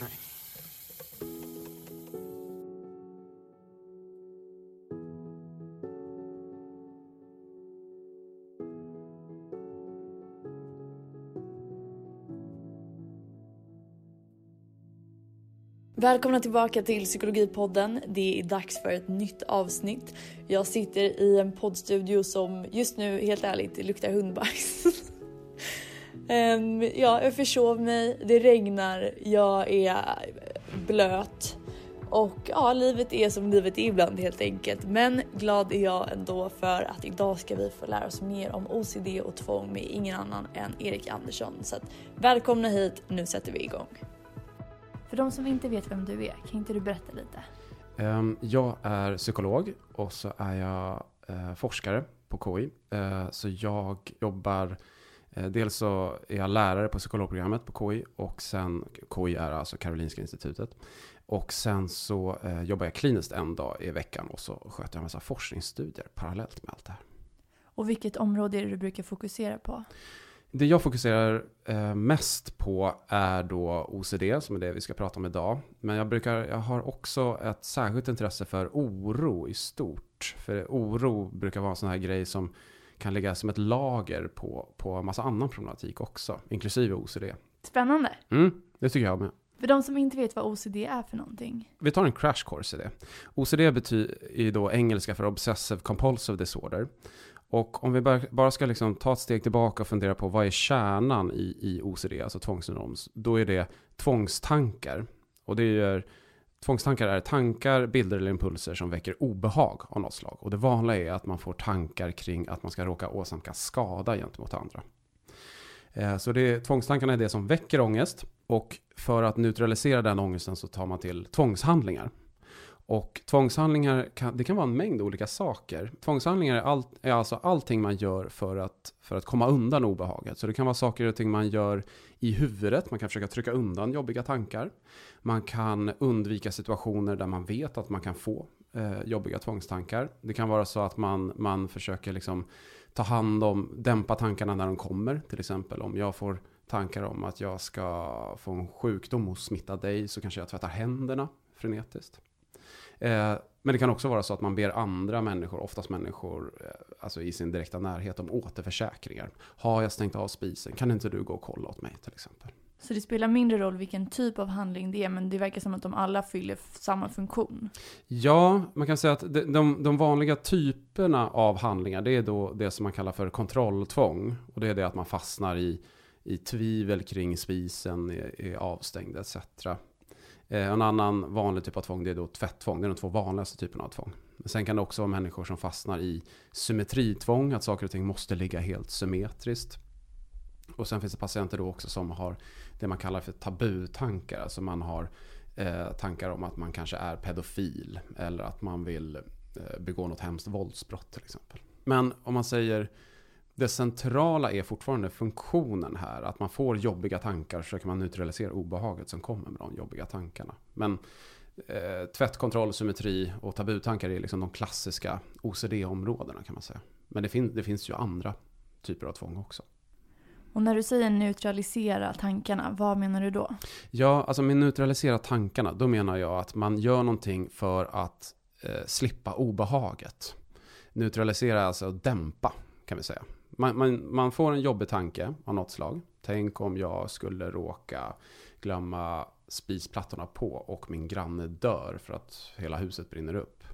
Nej. Välkomna tillbaka till Psykologipodden. Det är dags för ett nytt avsnitt. Jag sitter i en poddstudio som just nu, helt ärligt, luktar hundbajs. um, ja, jag försov mig, det regnar, jag är blöt. Och ja, livet är som livet är ibland helt enkelt. Men glad är jag ändå för att idag ska vi få lära oss mer om OCD och tvång med ingen annan än Erik Andersson. Så att, välkomna hit, nu sätter vi igång. För de som inte vet vem du är, kan inte du berätta lite? Um, jag är psykolog och så är jag uh, forskare på KI. Uh, eh, så jag jobbar, uh, dels så är jag lärare på psykologprogrammet på KI och sen, KI är alltså Karolinska institutet. Och sen så jobbar jag kliniskt en dag i veckan och så sköter jag en massa forskningsstudier parallellt med allt det här. Och vilket område är det du brukar fokusera på? Det jag fokuserar eh, mest på är då OCD, som är det vi ska prata om idag. Men jag, brukar, jag har också ett särskilt intresse för oro i stort. För oro brukar vara en sån här grej som kan ligga som ett lager på, på massa annan problematik också, inklusive OCD. Spännande. Mm, det tycker jag med. För de som inte vet vad OCD är för någonting. Vi tar en crash course i det. OCD betyder då engelska för Obsessive Compulsive Disorder. Och om vi bara ska liksom ta ett steg tillbaka och fundera på vad är kärnan i, i OCD, alltså tvångssyndrom, då är det tvångstankar. Och det är, tvångstankar är tankar, bilder eller impulser som väcker obehag av något slag. Och det vanliga är att man får tankar kring att man ska råka åsamka skada gentemot andra. Eh, så det, tvångstankarna är det som väcker ångest. Och för att neutralisera den ångesten så tar man till tvångshandlingar. Och tvångshandlingar, kan, det kan vara en mängd olika saker. Tvångshandlingar är, all, är alltså allting man gör för att, för att komma undan obehaget. Så det kan vara saker och ting man gör i huvudet. Man kan försöka trycka undan jobbiga tankar. Man kan undvika situationer där man vet att man kan få eh, jobbiga tvångstankar. Det kan vara så att man, man försöker liksom ta hand om, dämpa tankarna när de kommer. Till exempel om jag får tankar om att jag ska få en sjukdom och smitta dig så kanske jag tvättar händerna frenetiskt. Eh, men det kan också vara så att man ber andra människor, oftast människor eh, alltså i sin direkta närhet, om återförsäkringar. Har jag stängt av spisen? Kan inte du gå och kolla åt mig till exempel? Så det spelar mindre roll vilken typ av handling det är, men det verkar som att de alla fyller samma funktion? Ja, man kan säga att de, de vanliga typerna av handlingar, det är då det som man kallar för kontrolltvång. Och det är det att man fastnar i, i tvivel kring spisen är, är avstängd etc. Eh, en annan vanlig typ av tvång det är då tvätttvång. Det är de två vanligaste typerna av tvång. Men sen kan det också vara människor som fastnar i symmetritvång, att saker och ting måste ligga helt symmetriskt. Och sen finns det patienter då också som har det man kallar för tabutankar. Alltså man har eh, tankar om att man kanske är pedofil eller att man vill eh, begå något hemskt våldsbrott till exempel. Men om man säger det centrala är fortfarande funktionen här. Att man får jobbiga tankar och försöker man neutralisera obehaget som kommer med de jobbiga tankarna. Men eh, tvättkontroll, symmetri och tabutankar är liksom de klassiska OCD-områdena kan man säga. Men det, fin det finns ju andra typer av tvång också. Och när du säger neutralisera tankarna, vad menar du då? Ja, alltså med neutralisera tankarna, då menar jag att man gör någonting för att eh, slippa obehaget. Neutralisera alltså att dämpa, kan vi säga man, man, man får en jobbig tanke av något slag. Tänk om jag skulle råka glömma spisplattorna på och min granne dör för att hela huset brinner upp.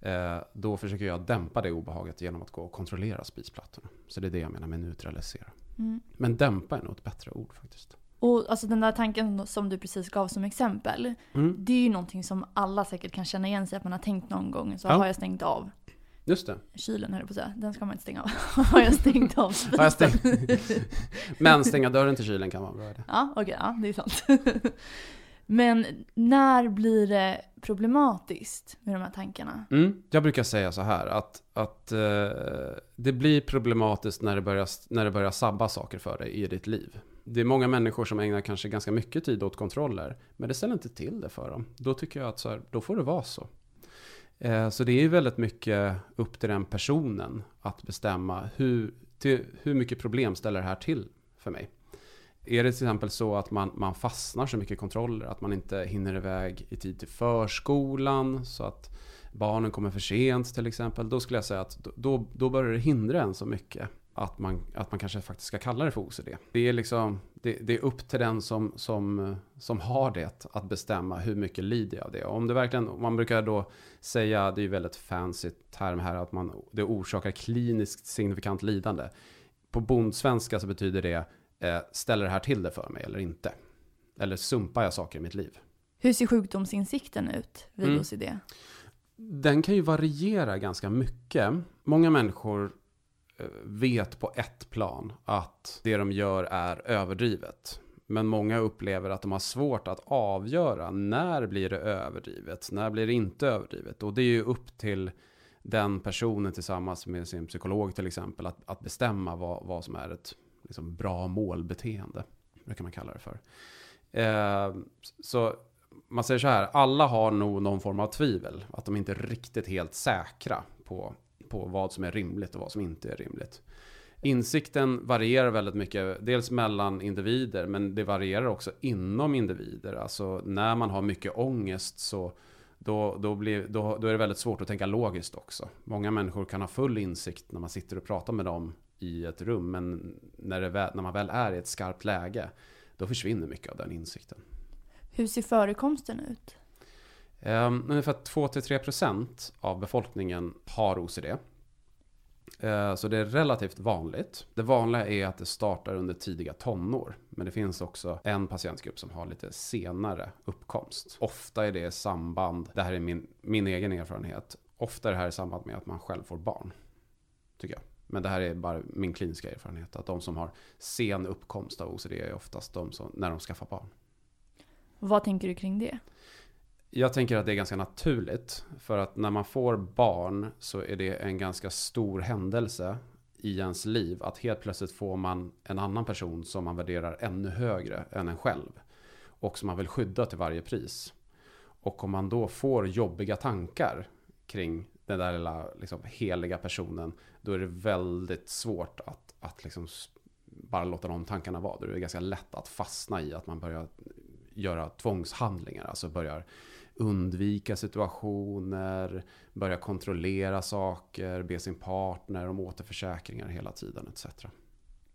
Eh, då försöker jag dämpa det obehaget genom att gå och kontrollera spisplattorna. Så det är det jag menar med neutralisera. Mm. Men dämpa är nog ett bättre ord faktiskt. Och alltså den där tanken som du precis gav som exempel. Mm. Det är ju någonting som alla säkert kan känna igen sig att man har tänkt någon gång. Så ja. har jag stängt av. Just det. Kylen höll på att säga. Den ska man inte stänga av. Har jag stängt av? Har jag stängt? Men stänga dörren till kylen kan vara bra. Ja, okej. Okay, ja, det är sant. Men när blir det problematiskt med de här tankarna? Mm, jag brukar säga så här att, att eh, det blir problematiskt när det, börjar, när det börjar sabba saker för dig i ditt liv. Det är många människor som ägnar kanske ganska mycket tid åt kontroller, men det ställer inte till det för dem. Då tycker jag att så här, då får det vara så. Eh, så det är ju väldigt mycket upp till den personen att bestämma hur, till, hur mycket problem ställer det här till för mig. är det till exempel så att man, man fastnar så mycket kontroller att man inte hinner iväg i tid till förskolan så att barnen kommer för sent till exempel. Då skulle jag säga att då, då börjar det hindra en så mycket att man, att man kanske faktiskt ska kalla det för OCD. Det är, liksom, det, det, är upp till den som, som, som har det att bestämma hur mycket lider jag av det. Om det verkligen, man brukar då säga, det är ju väldigt fancy term här, att man, det orsakar kliniskt signifikant lidande. På bondsvenska så betyder det, eh, ställer det här till det för mig eller inte? Eller sumpar jag saker i mitt liv? Hur ser sjukdomsinsikten ut vid mm. OCD? Den kan ju variera ganska mycket. Många människor vet på ett plan att det de gör är överdrivet. Men många upplever att de har svårt att avgöra när blir det överdrivet, när blir det inte överdrivet. Och det är ju upp till den personen tillsammans med sin psykolog till exempel att, att bestämma vad, vad som är ett liksom, bra målbeteende. Det kan man kalla det för. Eh, så man säger så här, alla har nog någon form av tvivel. Att de inte är riktigt helt säkra på på vad som är rimligt och vad som inte är rimligt. Insikten varierar väldigt mycket, dels mellan individer, men det varierar också inom individer. Alltså när man har mycket ångest så då, då, blir, då, då är det väldigt svårt att tänka logiskt också. Många människor kan ha full insikt när man sitter och pratar med dem i ett rum, men när, det, när man väl är i ett skarpt läge, då försvinner mycket av den insikten. Hur ser förekomsten ut? Um, ungefär 2-3% av befolkningen har OCD. Uh, ehm, så det är relativt vanligt. Det vanliga är att det startar under tidiga tonår. Men det finns också en patientgrupp som har lite senare uppkomst. Ofta är det i samband, det här är min, min egen erfarenhet, ofta är det här i samband med att man själv får barn. Tycker jag. Men det här är bara min kliniska erfarenhet. Att de som har sen uppkomst av OCD är oftast de som, när de skaffar barn. Vad tänker du kring det? Jag tänker att det är ganska naturligt. För att när man får barn så är det en ganska stor händelse i ens liv. Att helt plötsligt får man en annan person som man värderar ännu högre än en själv. Och som man vill skydda till varje pris. Och om man då får jobbiga tankar kring den där lilla liksom, heliga personen. Då är det väldigt svårt att, att liksom bara låta de tankarna vara. Då är det ganska lätt att fastna i att man börjar göra tvångshandlingar. Alltså börjar undvika situationer, börja kontrollera saker, be sin partner om återförsäkringar hela tiden etc.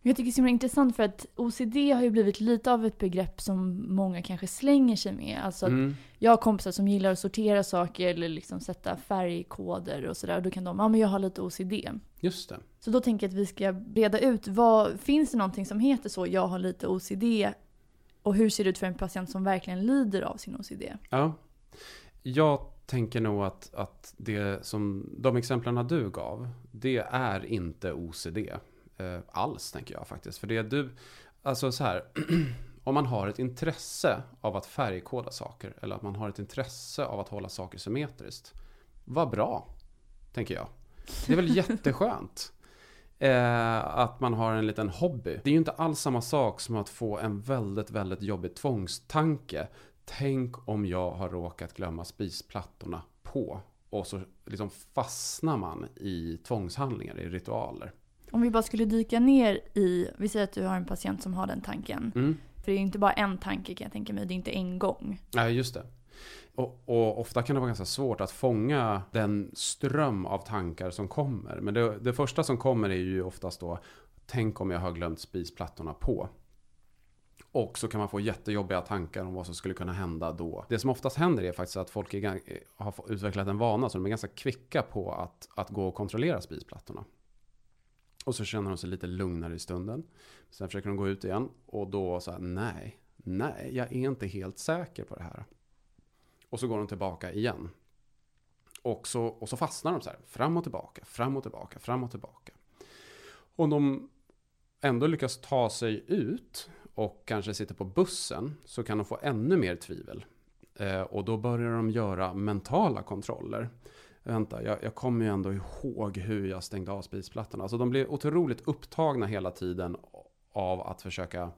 Jag tycker det är så intressant för att OCD har ju blivit lite av ett begrepp som många kanske slänger sig med. Alltså mm. jag har kompisar som gillar att sortera saker eller liksom sätta färgkoder och sådär. Då kan de, ja men jag har lite OCD. Just det. Så då tänker jag att vi ska reda ut, vad, finns det någonting som heter så, jag har lite OCD? Och hur ser det ut för en patient som verkligen lider av sin OCD? Ja, jag tänker nog att, att det som de exemplen du gav, det är inte OCD eh, alls, tänker jag faktiskt. För det du, alltså så här, om man har ett intresse av att färgkoda saker, eller att man har ett intresse av att hålla saker symmetriskt, vad bra, tänker jag. Det är väl jätteskönt. Eh, att man har en liten hobby. Det är ju inte alls samma sak som att få en väldigt, väldigt jobbig tvångstanke Tänk om jag har råkat glömma spisplattorna på. Och så liksom fastnar man i tvångshandlingar, i ritualer. Om vi bara skulle dyka ner i, vi säger att du har en patient som har den tanken. Mm. För det är ju inte bara en tanke kan jag tänka mig, det är inte en gång. Nej, just det. Och, och, ofta kan det vara ganska svårt att fånga den ström av tankar som kommer. Men det, det första som kommer är ju oftast då, tänk om jag har glömt spisplattorna på. Och så kan man få jättejobbiga tankar om vad som skulle kunna hända då. Det som oftast händer är faktiskt att folk är, har utvecklat en vana så de är ganska kvicka på att, att gå och kontrollera spisplattorna. Och så känner de sig lite lugnare i stunden. Sen försöker de gå ut igen och då så här, nej, nej, jag är inte helt säker på det här. Och så går de tillbaka igen. Och så, och så fastnar de så här, fram och tillbaka, fram och tillbaka, fram och tillbaka. Om de ändå lyckas ta sig ut och kanske sitter på bussen så kan de få ännu mer tvivel. Eh, och då börjar de göra mentala kontroller. Vänta, jag, jag kommer ju ändå ihåg hur jag stängde av spisplattorna. Alltså de blir otroligt upptagna hela tiden av att försöka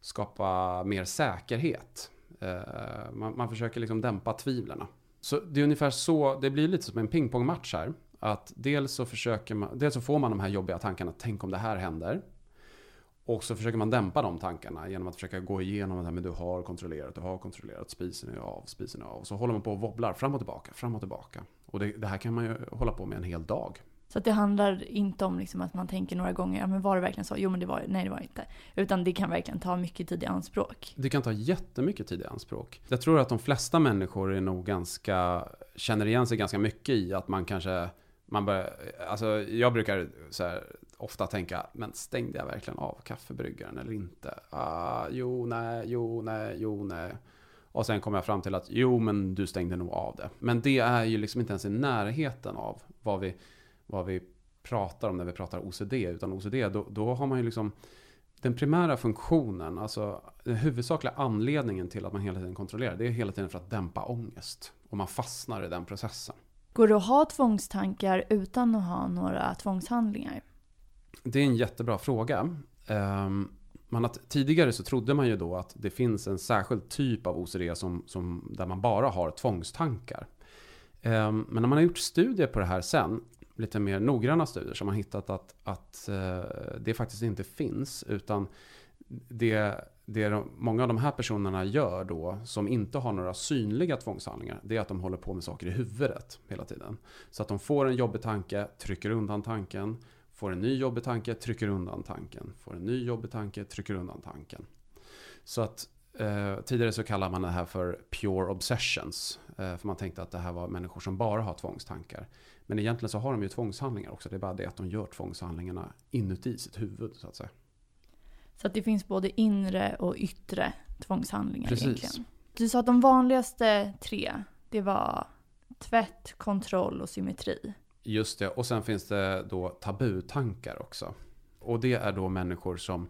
skapa mer säkerhet. Eh, man, man, försöker liksom dämpa tvivlen. Så det är ungefär så, det blir lite som en pingpongmatch här. Att dels så, försöker man, dels så får man de här jobbiga tankarna, tänk om det här händer. Och så försöker man dämpa de tankarna genom att försöka gå igenom det här med du har kontrollerat, du har kontrollerat, spisen är av, spisen är av. Och så håller man på och wobblar fram och tillbaka, fram och tillbaka. Och det, det här kan man ju hålla på med en hel dag. Så att det handlar inte om liksom att man tänker några gånger, ja men var det verkligen så? Jo men det var nej det var inte. Utan det kan verkligen ta mycket tid i anspråk. Det kan ta jättemycket tid i anspråk. Jag tror att de flesta människor är nog ganska, känner igen sig ganska mycket i att man kanske, man börjar, alltså jag brukar så här, ofta tänka, men stängde jag verkligen av kaffebryggaren eller inte? Ah, jo, nej, jo, nej, jo, nej. Och sen kommer jag fram till att jo, men du stängde nog av det. Men det är ju liksom inte ens i närheten av vad vi, vad vi pratar om när vi pratar OCD. Utan OCD, då, då har man ju liksom den primära funktionen, alltså den huvudsakliga anledningen till att man hela tiden kontrollerar, det är hela tiden för att dämpa ångest. Och man fastnar i den processen. Går det att ha tvångstankar utan att ha några tvångshandlingar? Det är en jättebra fråga. Man har, tidigare så trodde man ju då att det finns en särskild typ av OCD som, som, där man bara har tvångstankar. Um, men när man har gjort studier på det här sen, lite mer noggranna studier, som har hittat att, att eh, det faktiskt inte finns. Utan det, det de, många av de här personerna gör då, som inte har några synliga tvångshandlingar, det är att de håller på med saker i huvudet hela tiden. Så att de får en jobbig tanke, trycker undan tanken, Får en ny jobbig tanke, trycker undan tanken. Får en ny jobbig tanke, trycker undan tanken. Så att eh, tidigare så kallade man det här för pure obsessions. Eh, för man tänkte att det här var människor som bara har tvångstankar. Men egentligen så har de ju tvångshandlingar också. Det är bara det att de gör tvångshandlingarna inuti sitt huvud så att säga. Så att det finns både inre och yttre tvångshandlingar Precis. egentligen. Du sa att de vanligaste tre, det var tvätt, kontroll och symmetri. Just det, och sen finns det då tabutankar också. Och det är då människor som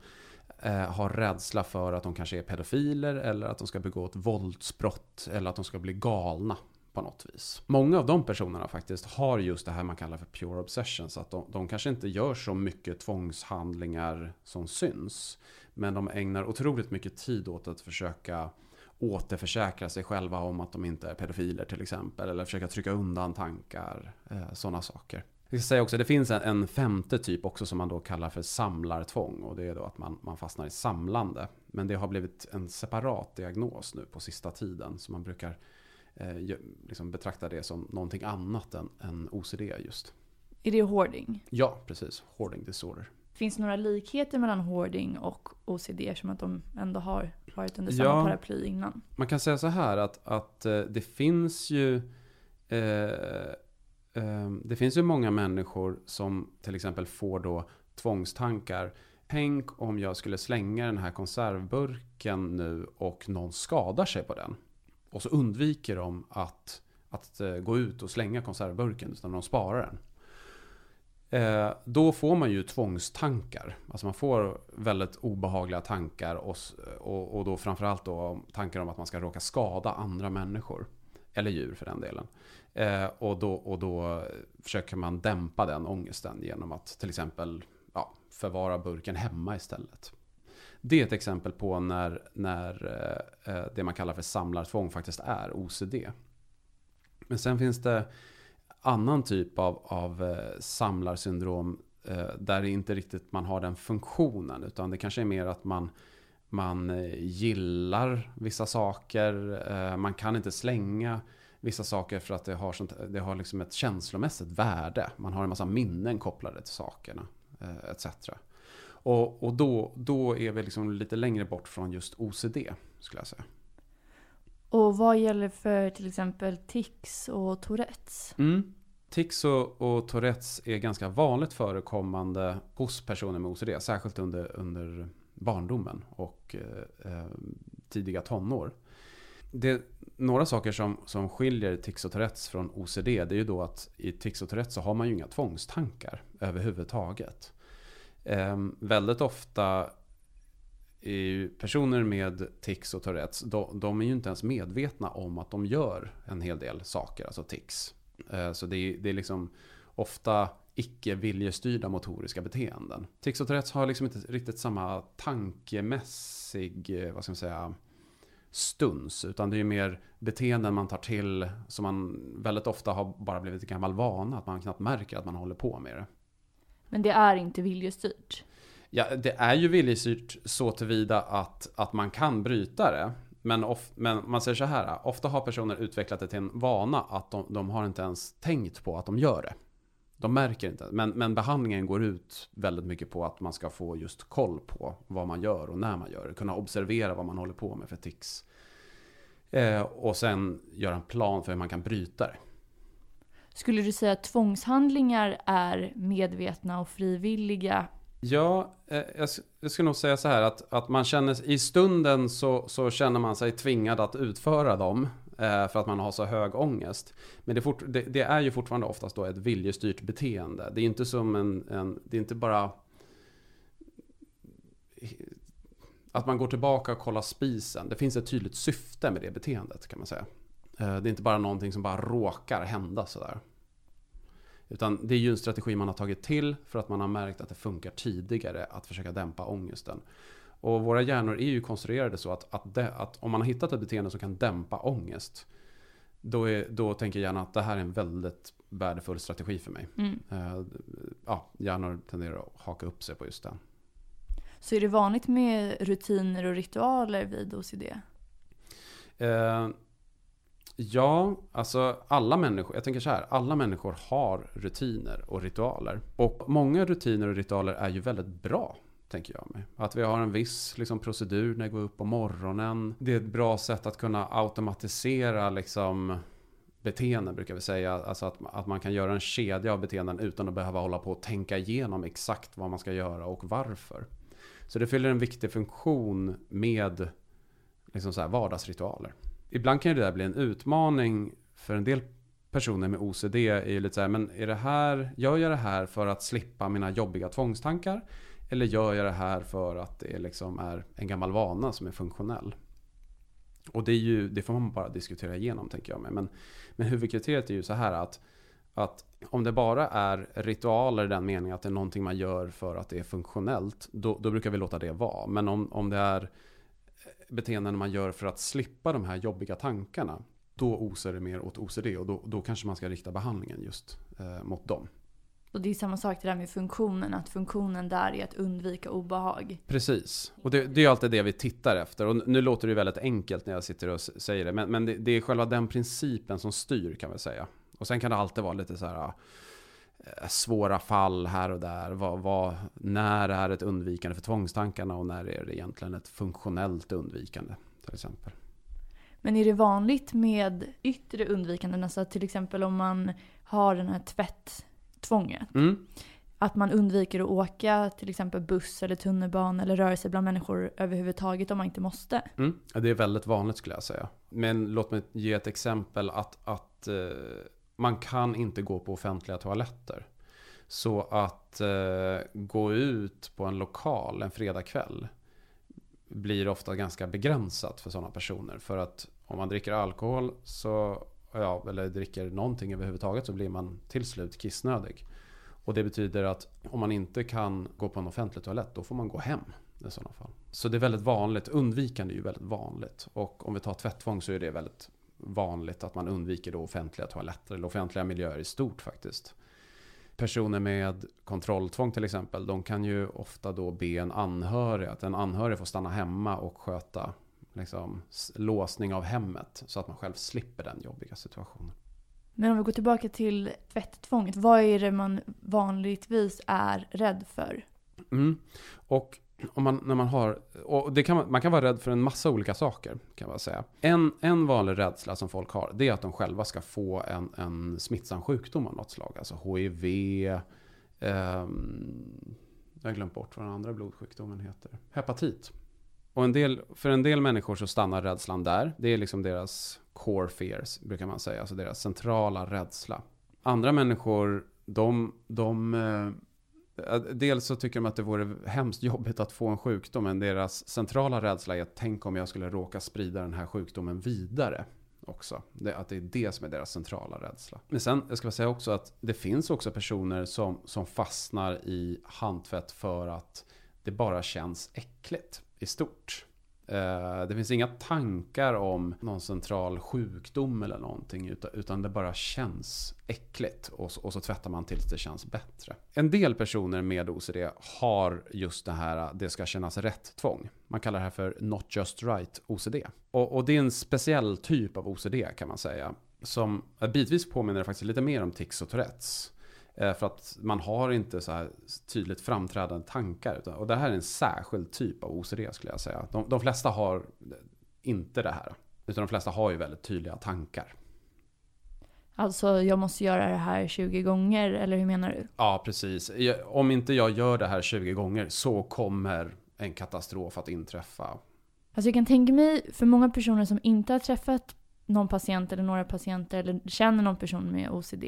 eh, har rädsla för att de kanske är pedofiler eller att de ska begå ett våldsbrott eller att de ska bli galna på något vis. Många av de personerna faktiskt har just det här man kallar för pure obsession. Så att de, de kanske inte gör så mycket tvångshandlingar som syns. Men de ägnar otroligt mycket tid åt att försöka återförsäkra sig själva om att de inte är pedofiler till exempel. Eller försöka trycka undan tankar. Eh, Sådana saker. Jag ska säga också, det finns en, en, femte typ också som man då kallar för samlartvång. Och det är då att man, man fastnar i samlande. Men det har blivit en separat diagnos nu på sista tiden. Så man brukar liksom betrakta det som någonting annat än, än OCD just. Är det hoarding? Ja, precis. Hoarding disorder. Finns det några likheter mellan hoarding och OCD som att de ändå har varit under samma ja, paraply innan? Man kan säga så här att, att eh, det finns ju eh, eh, Det finns ju många människor som till exempel får då tvångstankar. Tänk om jag skulle slänga den här konservburken nu och någon skadar sig på den. Och så undviker de att, att eh, gå ut och slänga konservburken utan de sparar den. Eh, då får man ju tvångstankar. Alltså man får väldigt obehagliga tankar och, och, och då framförallt då tankar om att man ska råka skada andra människor. Eller djur för den delen. Eh, och, då, och då försöker man dämpa den ångesten genom att till exempel ja, förvara burken hemma istället. Det är ett exempel på när, när eh, eh, det man kallar för samlartvång faktiskt är OCD. Men sen finns det annan typ av, av eh, samlarsyndrom där det inte riktigt man har den funktionen. Utan det kanske är mer att man, man gillar vissa saker. Man kan inte slänga vissa saker för att det har, sånt, det har liksom ett känslomässigt värde. Man har en massa minnen kopplade till sakerna. Etc. Och, och då, då är vi liksom lite längre bort från just OCD, skulle jag säga. Och vad gäller för till exempel tics och tourettes? Mm. Tics och, och tourettes är ganska vanligt förekommande hos personer med OCD. Särskilt under, under barndomen och eh, eh, tidiga tonår. Det, några saker som, som skiljer tics och tourettes från OCD det är ju då att i tics och tourettes så har man ju inga tvångstankar överhuvudtaget. Eh, väldigt ofta personer med tics och tourettes, de, de, är ju inte ens medvetna om att de gör en hel del saker, alltså tics. Eh, så det är, det är liksom ofta icke viljestyrda motoriska beteenden. Tics och tourettes har liksom inte riktigt samma tankemässig, eh, vad ska man säga, stuns. Utan det är mer beteenden man tar till som man väldigt ofta har bara blivit gammal vana. Att man knappt märker att man håller på med det. Men det är inte viljestyrt? Ja, det är ju viljestyrt så tillvida att, att man kan bryta det. Men, of, men man säger så här, ofta har personer utvecklat det till en vana att de, de har inte ens tänkt på att de gör det. De märker inte. Men, men behandlingen går ut väldigt mycket på att man ska få just koll på vad man gör och när man gör det. Kunna observera vad man håller på med för tics. Eh, och sen göra en plan för hur man kan bryta det. Skulle du säga att tvångshandlingar är medvetna och frivilliga? Ja, eh, jag, jag skulle nog säga så här att, att man känner, i stunden så, så känner man sig tvingad att utföra dem. Eh, för att man har så hög ångest. Men det, fort, det, det, är ju fortfarande oftast då ett viljestyrt beteende. Det är inte som en, en det är inte bara att man går tillbaka och kollar spisen. Det finns ett tydligt syfte med det beteendet kan man säga. Eh, det är inte bara någonting som bara råkar hända sådär. Utan det är ju en strategi man har tagit till för att man har märkt att det funkar tidigare att försöka dämpa ångesten. Och våra hjärnor är ju konstruerade så att, att, det, att om man har hittat ett beteende som kan dämpa ångest. Då, är, då tänker hjärnan att det här är en väldigt värdefull strategi för mig. Mm. Uh, ja, hjärnor tenderar att haka upp sig på just den. Så är det vanligt med rutiner och ritualer vid OCD? Eh, ja, alltså alla människor, jag tänker så här, alla människor har rutiner och ritualer. Och många rutiner och ritualer är ju väldigt bra tänker jag mig. Att vi har en viss liksom, procedur när vi går upp på morgonen. Det är ett bra sätt att kunna automatisera liksom, beteenden brukar vi säga. Alltså att, att man kan göra en kedja av beteenden utan att behöva hålla på och tänka igenom exakt vad man ska göra och varför. Så det fyller en viktig funktion med liksom så här vardagsritualer. Ibland kan det där bli en utmaning för en del personer med OCD. Är ju lite så här, men är det här, gör jag det här för att slippa mina jobbiga tvångstankar? Eller gör jag det här för att det liksom är en gammal vana som är funktionell? Och det, är ju, det får man bara diskutera igenom tänker jag. Med. Men, men huvudkriteriet är ju så här att, att om det bara är ritualer i den meningen att det är någonting man gör för att det är funktionellt, då, då brukar vi låta det vara. Men om, om det är beteenden man gör för att slippa de här jobbiga tankarna, då osar det mer åt OCD och då, då kanske man ska rikta behandlingen just eh, mot dem. Och det är samma sak det där med funktionen, att funktionen där är att undvika obehag. Precis, och det, det är alltid det vi tittar efter. Och nu låter det väldigt enkelt när jag sitter och säger det, men, men det, det, är själva den principen som styr kan vi säga. Och sen kan det alltid vara lite så här svåra fall här och där. Vad, vad, när är ett undvikande för tvångstankarna och när är det egentligen ett funktionellt undvikande till exempel. Men är det vanligt med yttre undvikanden? Alltså till exempel om man har den här tvätt tvånget. Mm. Att man undviker att åka till exempel buss eller tunnelbana eller röra sig bland människor överhuvudtaget om man inte måste. Mm. Det är väldigt vanligt skulle jag säga. Men låt mig ge ett exempel att, att eh, man kan inte gå på offentliga toaletter. Så att eh, gå ut på en lokal en fredagkväll blir ofta ganska begränsat för sådana personer. För att om man dricker alkohol så ja, eller dricker någonting överhuvudtaget så blir man till slut kissnödig. Och det betyder att om man inte kan gå på en offentlig toalett då får man gå hem i sådana fall. Så det är väldigt vanligt, undvikande är ju väldigt vanligt. Och om vi tar tvätttvång så är det väldigt vanligt att man undviker då offentliga toaletter eller offentliga miljöer i stort faktiskt. Personer med kontrolltvång till exempel, de kan ju ofta då be en anhörig att en anhörig får stanna hemma och sköta liksom, låsning av hemmet så att man själv slipper den jobbiga situationen. Men om vi går tillbaka till tvätttvånget, vad är det man vanligtvis är rädd för? Mm. Och om man, när man har, och det kan, man kan vara rädd för en massa olika saker. kan man säga. En, en vanlig rädsla som folk har, det är att de själva ska få en, en smittsam sjukdom av något slag. Alltså HIV, eh, jag har glömt bort vad den andra blodsjukdomen heter. Hepatit. Och en del, för en del människor så stannar rädslan där. Det är liksom deras core fears, brukar man säga. Alltså deras centrala rädsla. Andra människor, de, de eh, Dels så tycker de att det vore hemskt jobbigt att få en sjukdom, men deras centrala rädsla är att tänk om jag skulle råka sprida den här sjukdomen vidare också. Det, att det är det som är deras centrala rädsla. Men sen, jag ska säga också att det finns också personer som, som fastnar i handtvätt för att det bara känns äckligt i stort. Eh, det finns inga tankar om någon central sjukdom eller någonting utan, det bara känns äckligt och, och så tvättar man tills det känns bättre. En del personer med OCD har just det här eh, det ska kännas rätt-tvång. Man kallar det här för not just right OCD. Och, och det är en speciell typ av OCD kan man säga. Som eh, bitvis påminner faktiskt lite mer om tics och tourettes. Eh, för att man har inte så här tydligt framträdande tankar. Utan, och det här är en särskild typ av OCD skulle jag säga. De, de flesta har inte det här. Utan de flesta har ju väldigt tydliga tankar. Alltså jag måste göra det här 20 gånger, eller hur menar du? Ja, precis. Om inte jag gör det här 20 gånger så kommer en katastrof att inträffa. Alltså jag kan tänka mig, för många personer som inte har träffat någon patient eller några patienter eller känner någon person med OCD.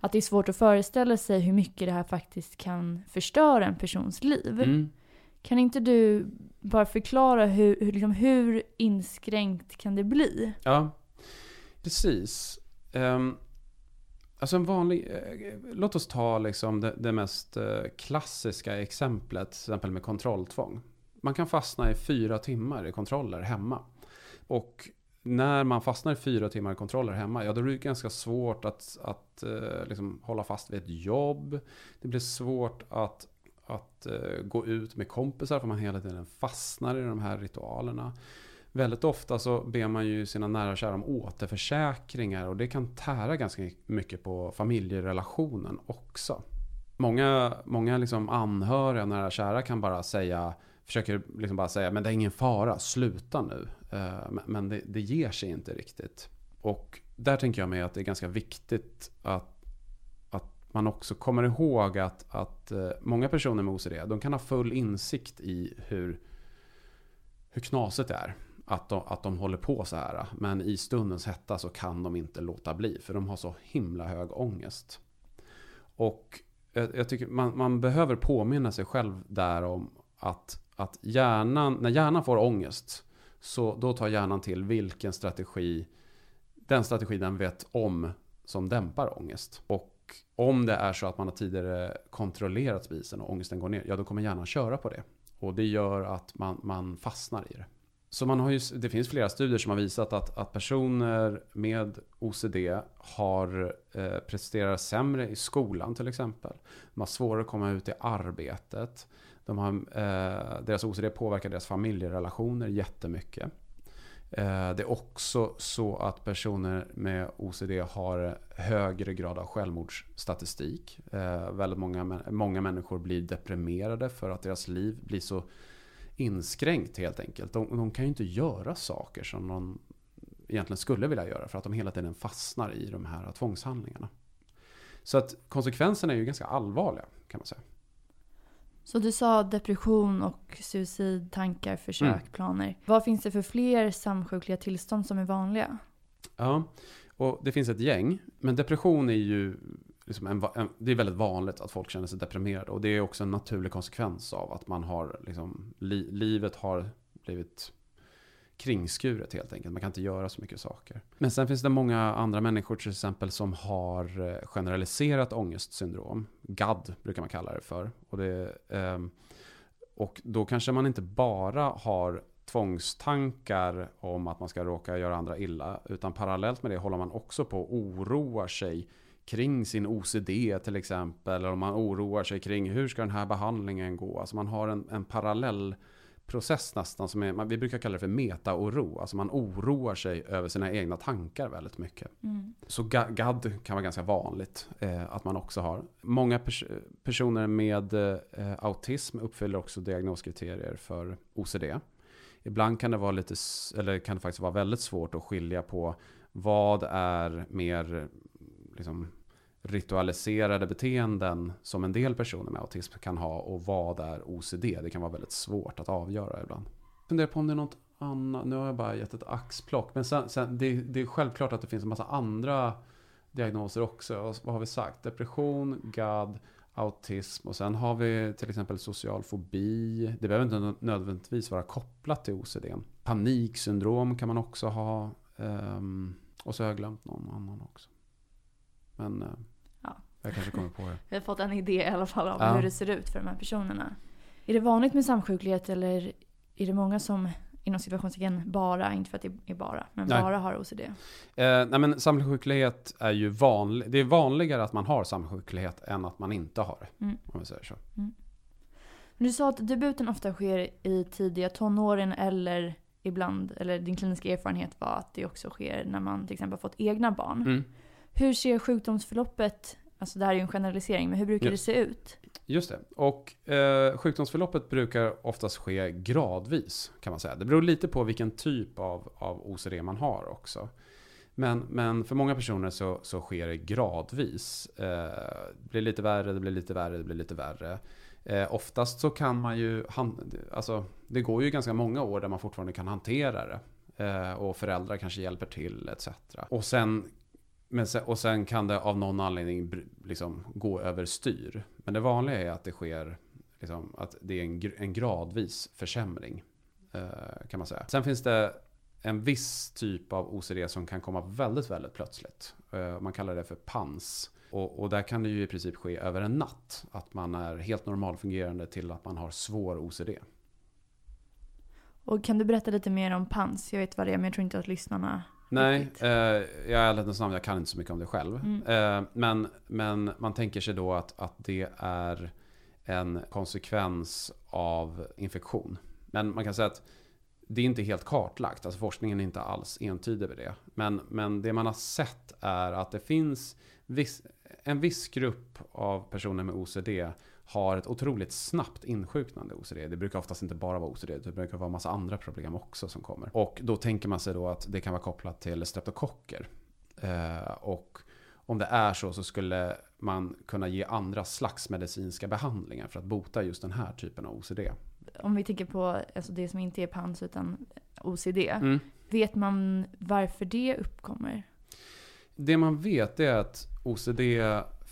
Att det är svårt att föreställa sig hur mycket det här faktiskt kan förstöra en persons liv. Mm. Kan inte du bara förklara hur, hur, liksom, hur inskränkt kan det bli? Ja, precis. Um, alltså en vanlig... Uh, låt oss ta liksom det, det mest uh, klassiska exemplet, till exempel med kontrolltvång. Man kan fastna i fyra timmar i kontroller hemma. Och när man fastnar i fyra timmar kontroller hemma, ja då är det ganska svårt att, att eh, liksom hålla fast vid ett jobb. Det blir svårt att, att eh, gå ut med kompisar för man hela tiden fastnar i de här ritualerna. Väldigt ofta så ber man ju sina nära och kära om återförsäkringar och det kan tära ganska mycket på familjerelationen också. Många, många liksom anhöriga och nära och kära kan bara säga försöker liksom bara säga, men det är ingen fara, sluta nu. Eh, men det, det ger sig inte riktigt. Och där tänker jag mig att det är ganska viktigt att, att man också kommer ihåg att, att eh, många personer med OCD, de kan ha full insikt i hur, hur knasigt det är. Att de, att de håller på så här. Men i stundens hetta så kan de inte låta bli. För de har så himla hög ångest. Och jag, jag tycker man, man behöver påminna sig själv där om att att hjärnan, när hjärnan får ångest, så då tar hjärnan till vilken strategi, den strategi den vet om som dämpar ångest. Och om det är så att man har tidigare kontrollerat spisen och ångesten går ner, ja då kommer hjärnan köra på det. Och det gör att man, man fastnar i det. Så man har ju, det finns flera studier som har visat att, att personer med OCD har eh, presterar sämre i skolan till exempel. De har svårare att komma ut i arbetet. De har, eh, deras OCD påverkar deras familjerelationer jättemycket. Eh, det är också så att personer med OCD har högre grad av självmordsstatistik. Eh, väldigt många, många människor blir deprimerade för att deras liv blir så inskränkt helt enkelt. De, de kan ju inte göra saker som de egentligen skulle vilja göra för att de hela tiden fastnar i de här tvångshandlingarna. Så att konsekvenserna är ju ganska allvarliga kan man säga. Så du sa depression och suicidtankar, försök, mm. planer. Vad finns det för fler samsjukliga tillstånd som är vanliga? Ja, och det finns ett gäng. Men depression är ju liksom en, en, det är väldigt vanligt att folk känner sig deprimerade. Och det är också en naturlig konsekvens av att man har, liksom, li, livet har blivit kringskuret helt enkelt. Man kan inte göra så mycket saker. Men sen finns det många andra människor till exempel som har eh, generaliserat ångestsyndrom. GAD brukar man kalla det för. Och, det, eh, och då kanske man inte bara har tvångstankar om att man ska råka göra andra illa. Utan parallellt med det håller man också på att oroa sig kring sin OCD till exempel. Eller om man oroar sig kring hur ska den här behandlingen gå. Alltså man har en, en parallell process nästan som är, vi brukar kalla det för meta-oro. Alltså man oroar sig över sina egna tankar väldigt mycket. Mm. Så GAD kan vara ganska vanligt eh, att man också har. Många pers personer med eh, autism uppfyller också diagnoskriterier för OCD. Ibland kan det vara lite, eller kan det faktiskt vara väldigt svårt att skilja på vad är mer liksom, ritualiserade beteenden som en del personer med autism kan ha och vad är OCD? Det kan vara väldigt svårt att avgöra ibland. Jag funderar på om det är något annat. Nu har jag bara gett ett axplock. Men sen, sen det, det, är självklart att det finns en massa andra diagnoser också. Och vad har vi sagt? Depression, GAD, autism och sen har vi till exempel social fobi. Det behöver inte nödvändigtvis vara kopplat till OCD. Paniksyndrom kan man också ha. Um, och så har jag glömt någon annan också. Men uh, jag kanske kommer på det. Vi har fått en idé i alla fall om ja. hur det ser ut för de här personerna. Är det vanligt med samsjuklighet eller är det många som inom situationstecken bara, inte för att det är bara, men Nej. bara har OCD? Eh, nej men samsjuklighet är ju vanlig. Det är vanligare att man har samsjuklighet än att man inte har det. Mm. Om vi säger så. Du sa att debuten ofta sker i tidiga tonåren eller ibland, eller din kliniska erfarenhet var att det också sker när man till exempel har fått egna barn. Mm. Hur ser sjukdomsförloppet, alltså det här är ju en generalisering, men hur brukar det se ut? Just det. Och eh, sjukdomsförloppet brukar oftast ske gradvis kan man säga. Det beror lite på vilken typ av, av OCD man har också. Men, men för många personer så, så sker det gradvis. Eh, det blir lite värre, det blir lite värre, det blir lite värre. Eh, oftast så kan man ju, han, alltså det går ju ganska många år där man fortfarande kan hantera det. Eh, och föräldrar kanske hjälper till etc. Och sen, men sen, och sen kan det av någon anledning liksom gå överstyr. Men det vanliga är att det sker, liksom, att det är en, en gradvis försämring. Eh, kan man säga. Sen finns det en viss typ av OCD som kan komma väldigt, väldigt plötsligt. Eh, man kallar det för PANS. Och, och där kan det ju i princip ske över en natt. Att man är helt normalfungerande till att man har svår OCD. Och kan du berätta lite mer om PANS? Jag vet vad det är, men jag tror inte att lyssnarna Nej, eh, jag är ärligt namn, jag kan inte så mycket om det själv. Mm. Eh, men, men man tänker sig då att, att det är en konsekvens av infektion. Men man kan säga att det är inte helt kartlagt, alltså forskningen är inte alls entydig med det. Men, men det man har sett är att det finns viss, en viss grupp av personer med OCD har ett otroligt snabbt insjuknande OCD. Det brukar oftast inte bara vara OCD, det brukar vara massa andra problem också som kommer. Och då tänker man sig då att det kan vara kopplat till streptokocker. Eh, och om det är så så skulle man kunna ge andra slags medicinska behandlingar för att bota just den här typen av OCD. Om vi tänker på alltså det som inte är PANS utan OCD. Mm. Vet man varför det uppkommer? Det man vet är att OCD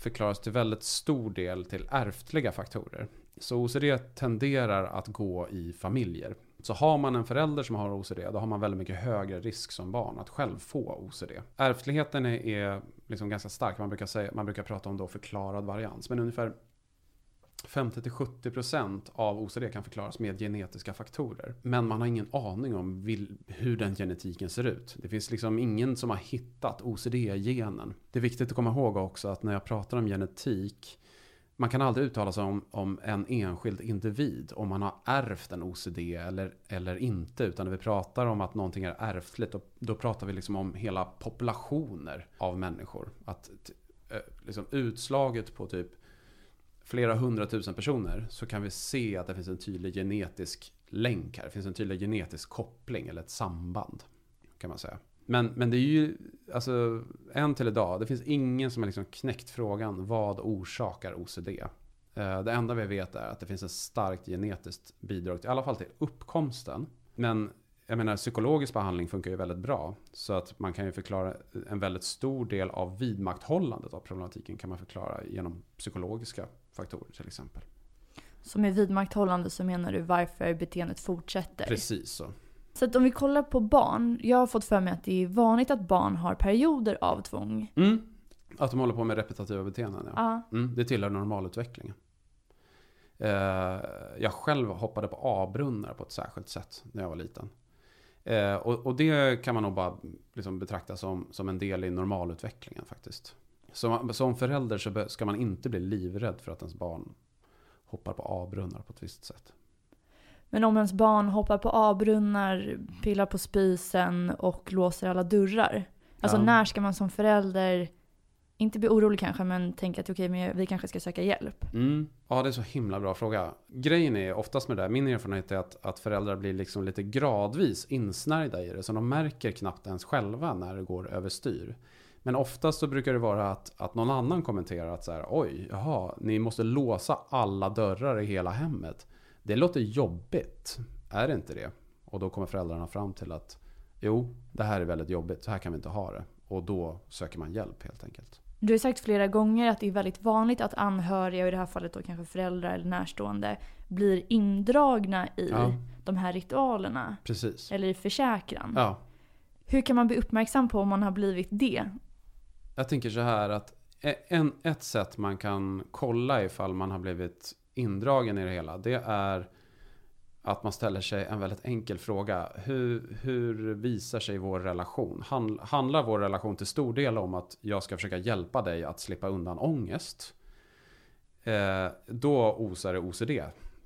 förklaras till väldigt stor del till ärftliga faktorer. Så OCD tenderar att gå i familjer. Så har man en förälder som har OCD, då har man väldigt mycket högre risk som barn att själv få OCD. Ärftligheten är, är liksom ganska stark. Man brukar, säga, man brukar prata om då förklarad varians. Men ungefär 50-70% av OCD kan förklaras med genetiska faktorer. Men man har ingen aning om vil- hur den genetiken ser ut. Det finns liksom ingen som har hittat OCD-genen. Det är viktigt att komma ihåg också att när jag pratar om genetik man kan aldrig uttala sig om, om en enskild individ, om man har ärvt en OCD eller, eller inte. Utan när vi pratar om att någonting är ärftligt, då, då pratar vi liksom om hela populationer av människor. Att liksom utslaget på typ flera hundratusen personer så kan vi se att det finns en tydlig genetisk länk här. Det finns en tydlig genetisk koppling eller ett samband. Kan man säga. Men, men det är ju, alltså, än till idag, det finns ingen som har liksom knäckt frågan vad orsakar OCD. Eh, det enda vi vet är att det finns ett starkt genetiskt bidrag, till, i alla fall till uppkomsten. Men jag menar, psykologisk behandling funkar ju väldigt bra. Så att man kan ju förklara en väldigt stor del av vidmakthållandet av problematiken kan man förklara genom psykologiska faktorer till exempel. Så med vidmakthållande så menar du varför beteendet fortsätter? Precis så. Så att om vi kollar på barn. Jag har fått för mig att det är vanligt att barn har perioder av tvång. Mm. Att de håller på med repetitiva beteenden, ja. Mm, det tillhör normalutvecklingen. Eh, jag själv hoppade på A-brunnar på ett särskilt sätt när jag var liten. Eh, och, och det kan man nog bara liksom betrakta som, som en del i normalutvecklingen faktiskt. Som, som förälder så ska man inte bli livrädd för att ens barn hoppar på A-brunnar på ett visst sätt. Men om ens barn hoppar på A-brunnar, pillar på spisen och låser alla dörrar. Alltså Ja. när ska man som förälder, inte bli orolig kanske, men tänka att okej, men vi kanske ska söka hjälp. Mm. Ja, det är så himla bra fråga. Grejen är oftast med det, här, min erfarenhet är att, att föräldrar blir liksom lite gradvis insnärjda i det. Så de märker knappt ens själva när det går överstyr. Men oftast så brukar det vara att, att någon annan kommenterar att så här, oj, jaha, ni måste låsa alla dörrar i hela hemmet. Det låter jobbigt, är det inte det? Och då kommer föräldrarna fram till att jo, det här är väldigt jobbigt, så här kan vi inte ha det. Och då söker man hjälp helt enkelt. Du har sagt flera gånger att det är väldigt vanligt att anhöriga, och i det här fallet då kanske föräldrar eller närstående, blir indragna i Ja, de här ritualerna. precis. Eller i försäkran. Ja, Hur kan man bli uppmärksam på om man har blivit det? Jag tänker så här att e- en, ett sätt man kan kolla ifall man har blivit indragen i det hela, det är att man ställer sig en väldigt enkel fråga. Hur, hur visar sig vår relation? handlar vår relation till stor del om att jag ska försöka hjälpa dig att slippa undan ångest? Eh, då osar det OCD,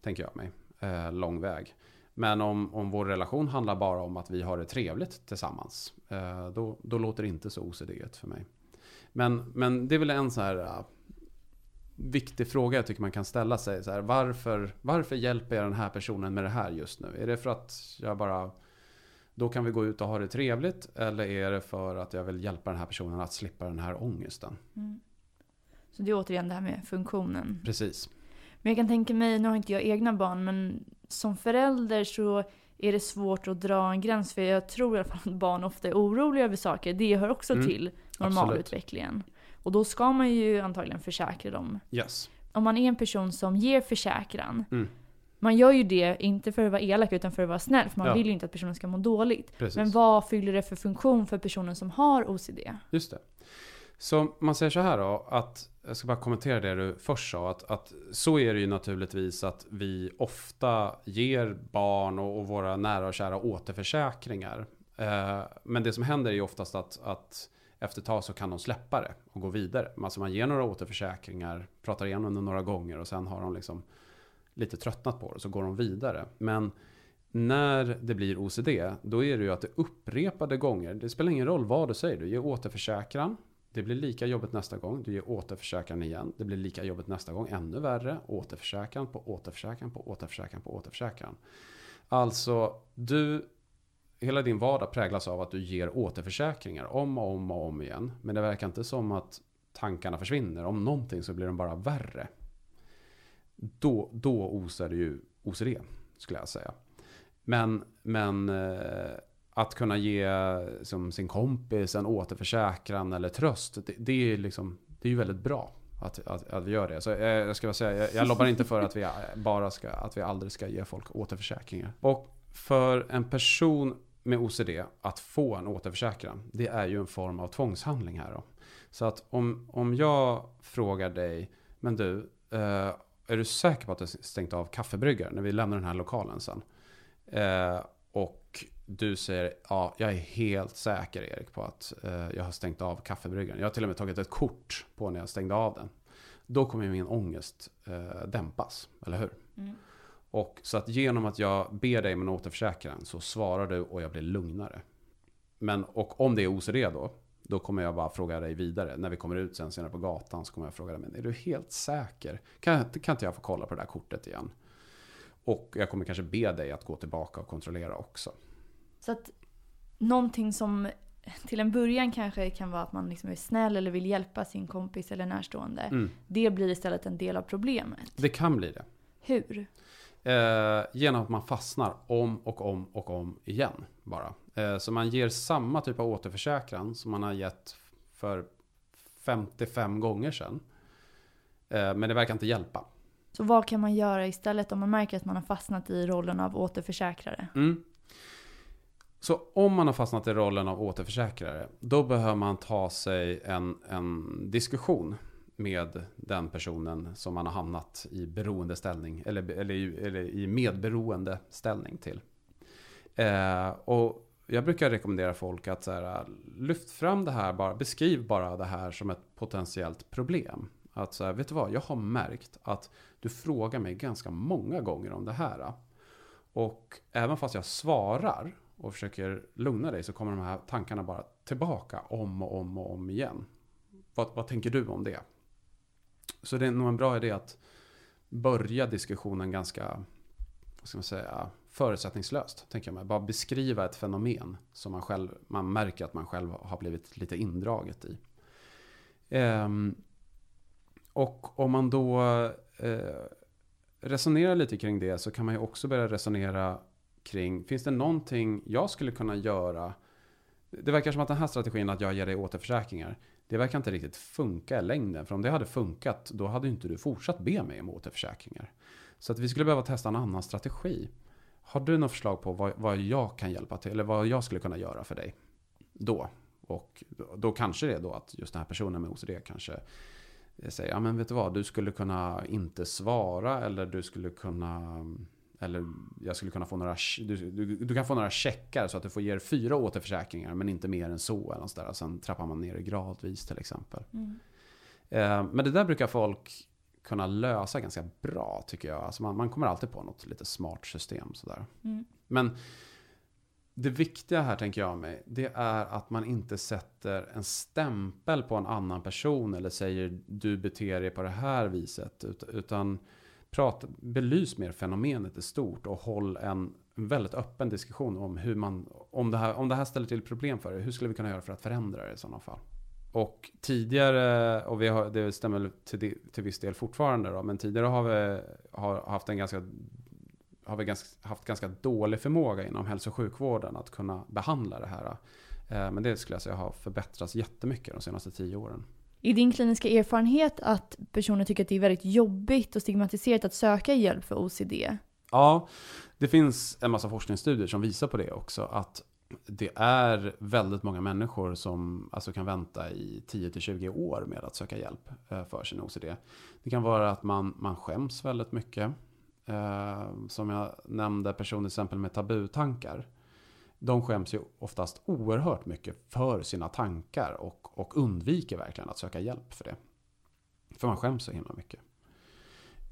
tänker jag mig. Eh, lång väg. Men om, om vår relation handlar bara om att vi har det trevligt tillsammans, eh, då, då låter det inte så OCD för mig. Men, men det är väl en så här uh, viktig fråga jag tycker man kan ställa sig. Så här, varför, varför hjälper jag den här personen med det här just nu? Är det för att jag bara då kan vi gå ut och ha det trevligt eller är det för att jag vill hjälpa den här personen att slippa den här ångesten? Mm. Så det är återigen det här med funktionen. Precis. Men jag kan tänka mig, nu har inte jag egna barn, men som förälder så är det svårt att dra en gräns. För jag tror i alla fall att barn ofta är oroliga över saker. Det hör också mm. till normalutvecklingen. Och då ska man ju antagligen försäkra dem. Yes. Om man är en person som ger försäkran. Mm. Man gör ju det inte för att vara elak utan för att vara snäll. För man ja. vill ju inte att personen ska må dåligt. Precis. Men vad fyller det för funktion för personen som har OCD? Just det. Så man säger så här då, att jag ska bara kommentera det du först sa, att, att så är det ju naturligtvis att vi ofta ger barn och, och våra nära och kära återförsäkringar. Eh, men det som händer är ju oftast att, att efter ett tag så kan de släppa det och gå vidare. Alltså man ger några återförsäkringar, pratar igenom det några gånger och sen har de liksom lite tröttnat på det så går de vidare. Men när det blir OCD, då är det ju att det upprepade gånger, det spelar ingen roll vad du säger, du ger återförsäkran, det blir lika jobbigt nästa gång. Du ger återförsäkran igen. Det blir lika jobbigt nästa gång. Ännu värre. Återförsäkran på återförsäkran på återförsäkran på återförsäkran. Alltså, du... Hela din vardag präglas av att du ger återförsäkringar om och om och om igen. Men det verkar inte som att tankarna försvinner. Om någonting så blir de bara värre. Då, då osar det ju OCD, skulle jag säga. Men, men eh, att kunna ge som sin kompis en återförsäkran eller tröst, det, det är liksom, det är ju väldigt bra att, att, att vi gör det. Så jag, jag ska säga, jag, jag lobbar inte för att vi eh, bara ska, att vi aldrig ska ge folk återförsäkringar. Och för en person med OCD att få en återförsäkran, det är ju en form av tvångshandling här då. Så att om, om jag frågar dig, men du, eh, är du säker på att du stängt av kaffebryggaren när vi lämnar den här lokalen sen? Eh, och du säger, ja, jag är helt säker Erik på att eh, jag har stängt av kaffebryggaren. Jag har till och med tagit ett kort på när jag stängde av den. Då kommer min ångest eh, dämpas, eller hur? Mm. Och så att genom att jag ber dig om en återförsäkran så svarar du och jag blir lugnare. Men och om det är OCD då, då kommer jag bara fråga dig vidare. När vi kommer ut sen senare på gatan så kommer jag fråga dig, men är du helt säker? Kan, kan inte jag få kolla på det där kortet igen? Och jag kommer kanske be dig att gå tillbaka och kontrollera också. Så att någonting som till en början kanske kan vara att man liksom är snäll eller vill hjälpa sin kompis eller närstående. Mm. Det blir istället en del av problemet. Det kan bli det. Hur? Eh, genom att man fastnar om och om och om igen bara. Eh, så man ger samma typ av återförsäkran som man har gett för 55 gånger sedan. Eh, men det verkar inte hjälpa. Så vad kan man göra istället om man märker att man har fastnat i rollen av återförsäkrare? Mm. Så om man har fastnat i rollen av återförsäkrare, då behöver man ta sig en, en diskussion med den personen som man har hamnat i beroendeställning eller, eller, eller i medberoende ställning till. Eh, och jag brukar rekommendera folk att så här, lyft fram det här, bara, beskriv bara det här som ett potentiellt problem. Att så här, vet du vad, jag har märkt att du frågar mig ganska många gånger om det här. Och även fast jag svarar och försöker lugna dig så kommer de här tankarna bara tillbaka om och om och om igen. Vad, vad tänker du om det? Så det är nog en bra idé att börja diskussionen ganska, vad ska man säga, förutsättningslöst. Tänker jag mig. Bara beskriva ett fenomen som man, själv, man märker att man själv har blivit lite indraget i. Ehm, och om man då eh, resonerar lite kring det så kan man ju också börja resonera kring, finns det någonting jag skulle kunna göra? Det verkar som att den här strategin att jag ger dig återförsäkringar, det verkar inte riktigt funka i längden. För om det hade funkat, då hade inte du fortsatt be mig om återförsäkringar. Så att vi skulle behöva testa en annan strategi. Har du något förslag på vad, vad jag kan hjälpa till, eller vad jag skulle kunna göra för dig? Då. Och då kanske det är då att just den här personen med OCD kanske säger, ja men vet du vad, du skulle kunna inte svara eller du skulle kunna eller jag skulle kunna få några, du, du, du, kan få några checkar så att du får ge fyra återförsäkringar men inte mer än så. Eller sådär. Sen trappar man ner det gradvis till exempel. Mm. Eh, men det där brukar folk kunna lösa ganska bra tycker jag. Alltså man, man kommer alltid på något lite smart system sådär. Mm. Men det viktiga här tänker jag mig, det är att man inte sätter en stämpel på en annan person eller säger du beter dig på det här viset. Utan prata, belys mer fenomenet i stort och håll en väldigt öppen diskussion om hur man, om det här, om det här ställer till problem för er, hur skulle vi kunna göra för att förändra det i sådana fall? Och tidigare, och vi har, det stämmer till, till viss del fortfarande då, men tidigare har vi har haft en ganska har vi ganska, haft ganska dålig förmåga inom hälso och sjukvården att kunna behandla det här. Eh, men det skulle jag säga har förbättrats jättemycket de senaste tio åren. I din kliniska erfarenhet att personer tycker att det är väldigt jobbigt och stigmatiserat att söka hjälp för OCD? Ja, det finns en massa forskningsstudier som visar på det också. Att det är väldigt många människor som alltså kan vänta i 10-20 år med att söka hjälp eh, för sin OCD. Det kan vara att man, man skäms väldigt mycket. Eh, som jag nämnde, personer till exempel med tabutankar. De skäms ju oftast oerhört mycket för sina tankar och, och undviker verkligen att söka hjälp för det. För man skäms så himla mycket.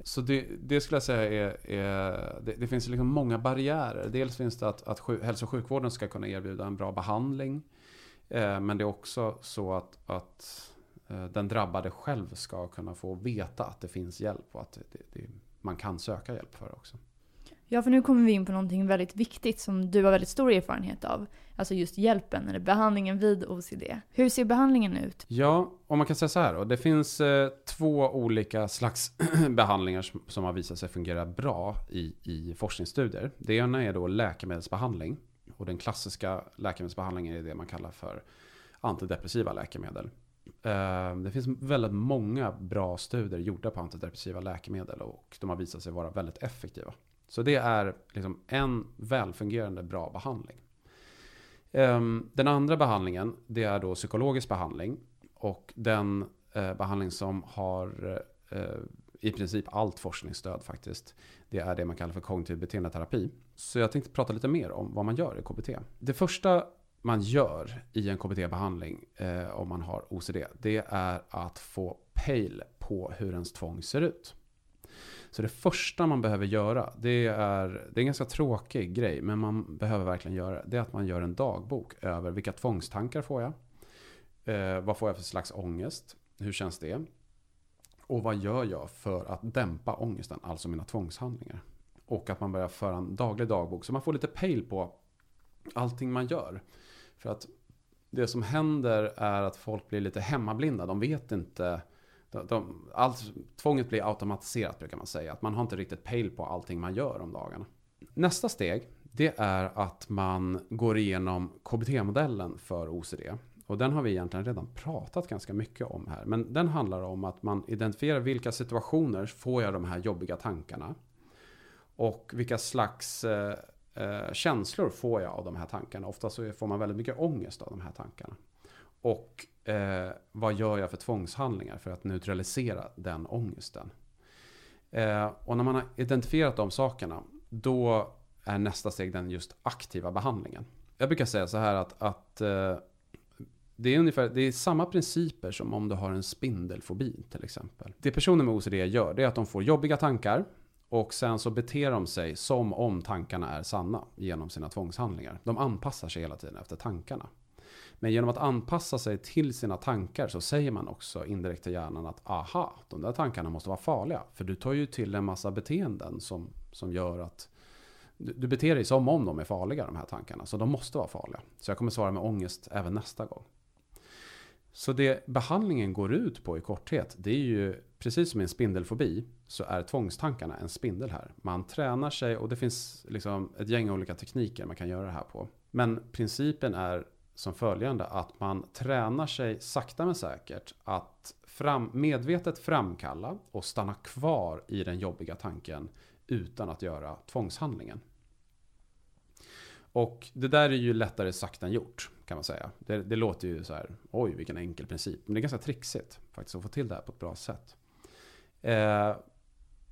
Så det, det skulle jag säga är, är det, det, finns liksom många barriärer. Dels finns det att, att sjuk, hälso och sjukvården ska kunna erbjuda en bra behandling. Eh, men det är också så att, att eh, den drabbade själv ska kunna få veta att det finns hjälp och att det, det, man kan söka hjälp för det också. Ja, för nu kommer vi in på någonting väldigt viktigt som du har väldigt stor erfarenhet av. Alltså just hjälpen eller behandlingen vid OCD. Hur ser behandlingen ut? Ja, om man kan säga så här då. Det finns eh, två olika slags behandlingar som, som, har visat sig fungera bra i, i forskningsstudier. Det ena är då läkemedelsbehandling. Och den klassiska läkemedelsbehandlingen är det man kallar för antidepressiva läkemedel. Eh, det finns väldigt många bra studier gjorda på antidepressiva läkemedel och de har visat sig vara väldigt effektiva. Så det är liksom en välfungerande bra behandling. Ehm, den andra behandlingen, det är då psykologisk behandling. Och den eh, behandling som har eh, i princip allt forskningsstöd faktiskt. Det är det man kallar för kognitiv beteendeterapi. Så jag tänkte prata lite mer om vad man gör i KBT. Det första man gör i en KBT-behandling eh, om man har OCD, det är att få pejl på hur ens tvång ser ut. Så det första man behöver göra, det är, det är en ganska tråkig grej, men man behöver verkligen göra det. Det är att man gör en dagbok över vilka tvångstankar får jag? Eh, vad får jag för slags ångest? Hur känns det? Och vad gör jag för att dämpa ångesten, alltså mina tvångshandlingar? Och att man börjar föra en daglig dagbok, så man får lite pejl på allting man gör. För att det som händer är att folk blir lite hemmablinda. De vet inte de, de, allt, tvånget blir automatiserat brukar man säga. Att man har inte riktigt pejl på allting man gör om dagarna. Nästa steg, det är att man går igenom KBT-modellen för OCD. Och den har vi egentligen redan pratat ganska mycket om här. Men den handlar om att man identifierar vilka situationer får jag de här jobbiga tankarna. Och vilka slags eh, eh känslor får jag av de här tankarna. Ofta så får man väldigt mycket ångest av de här tankarna. Och eh, vad gör jag för tvångshandlingar för att neutralisera den ångesten? Eh, och när man har identifierat de sakerna, då är nästa steg den just aktiva behandlingen. Jag brukar säga så här att, att eh, det är ungefär det är samma principer som om du har en spindelfobi till exempel. Det personer med OCD gör, det är att de får jobbiga tankar och sen så beter de sig som om tankarna är sanna genom sina tvångshandlingar. De anpassar sig hela tiden efter tankarna. Men genom att anpassa sig till sina tankar så säger man också indirekt till hjärnan att aha, de där tankarna måste vara farliga. För du tar ju till en massa beteenden som, som gör att du, du beter dig som om de är farliga de här tankarna. Så de måste vara farliga. Så jag kommer svara med ångest även nästa gång. Så det behandlingen går ut på i korthet, det är ju precis som i en spindelfobi, så är tvångstankarna en spindel här. Man tränar sig och det finns liksom ett gäng olika tekniker man kan göra det här på. Men principen är som följande att man tränar sig sakta men säkert att fram, medvetet framkalla och stanna kvar i den jobbiga tanken utan att göra tvångshandlingen. Och det där är ju lättare sagt än gjort kan man säga. Det, det, låter ju så här, oj vilken enkel princip. Men det är ganska trixigt faktiskt att få till det här på ett bra sätt. Eh,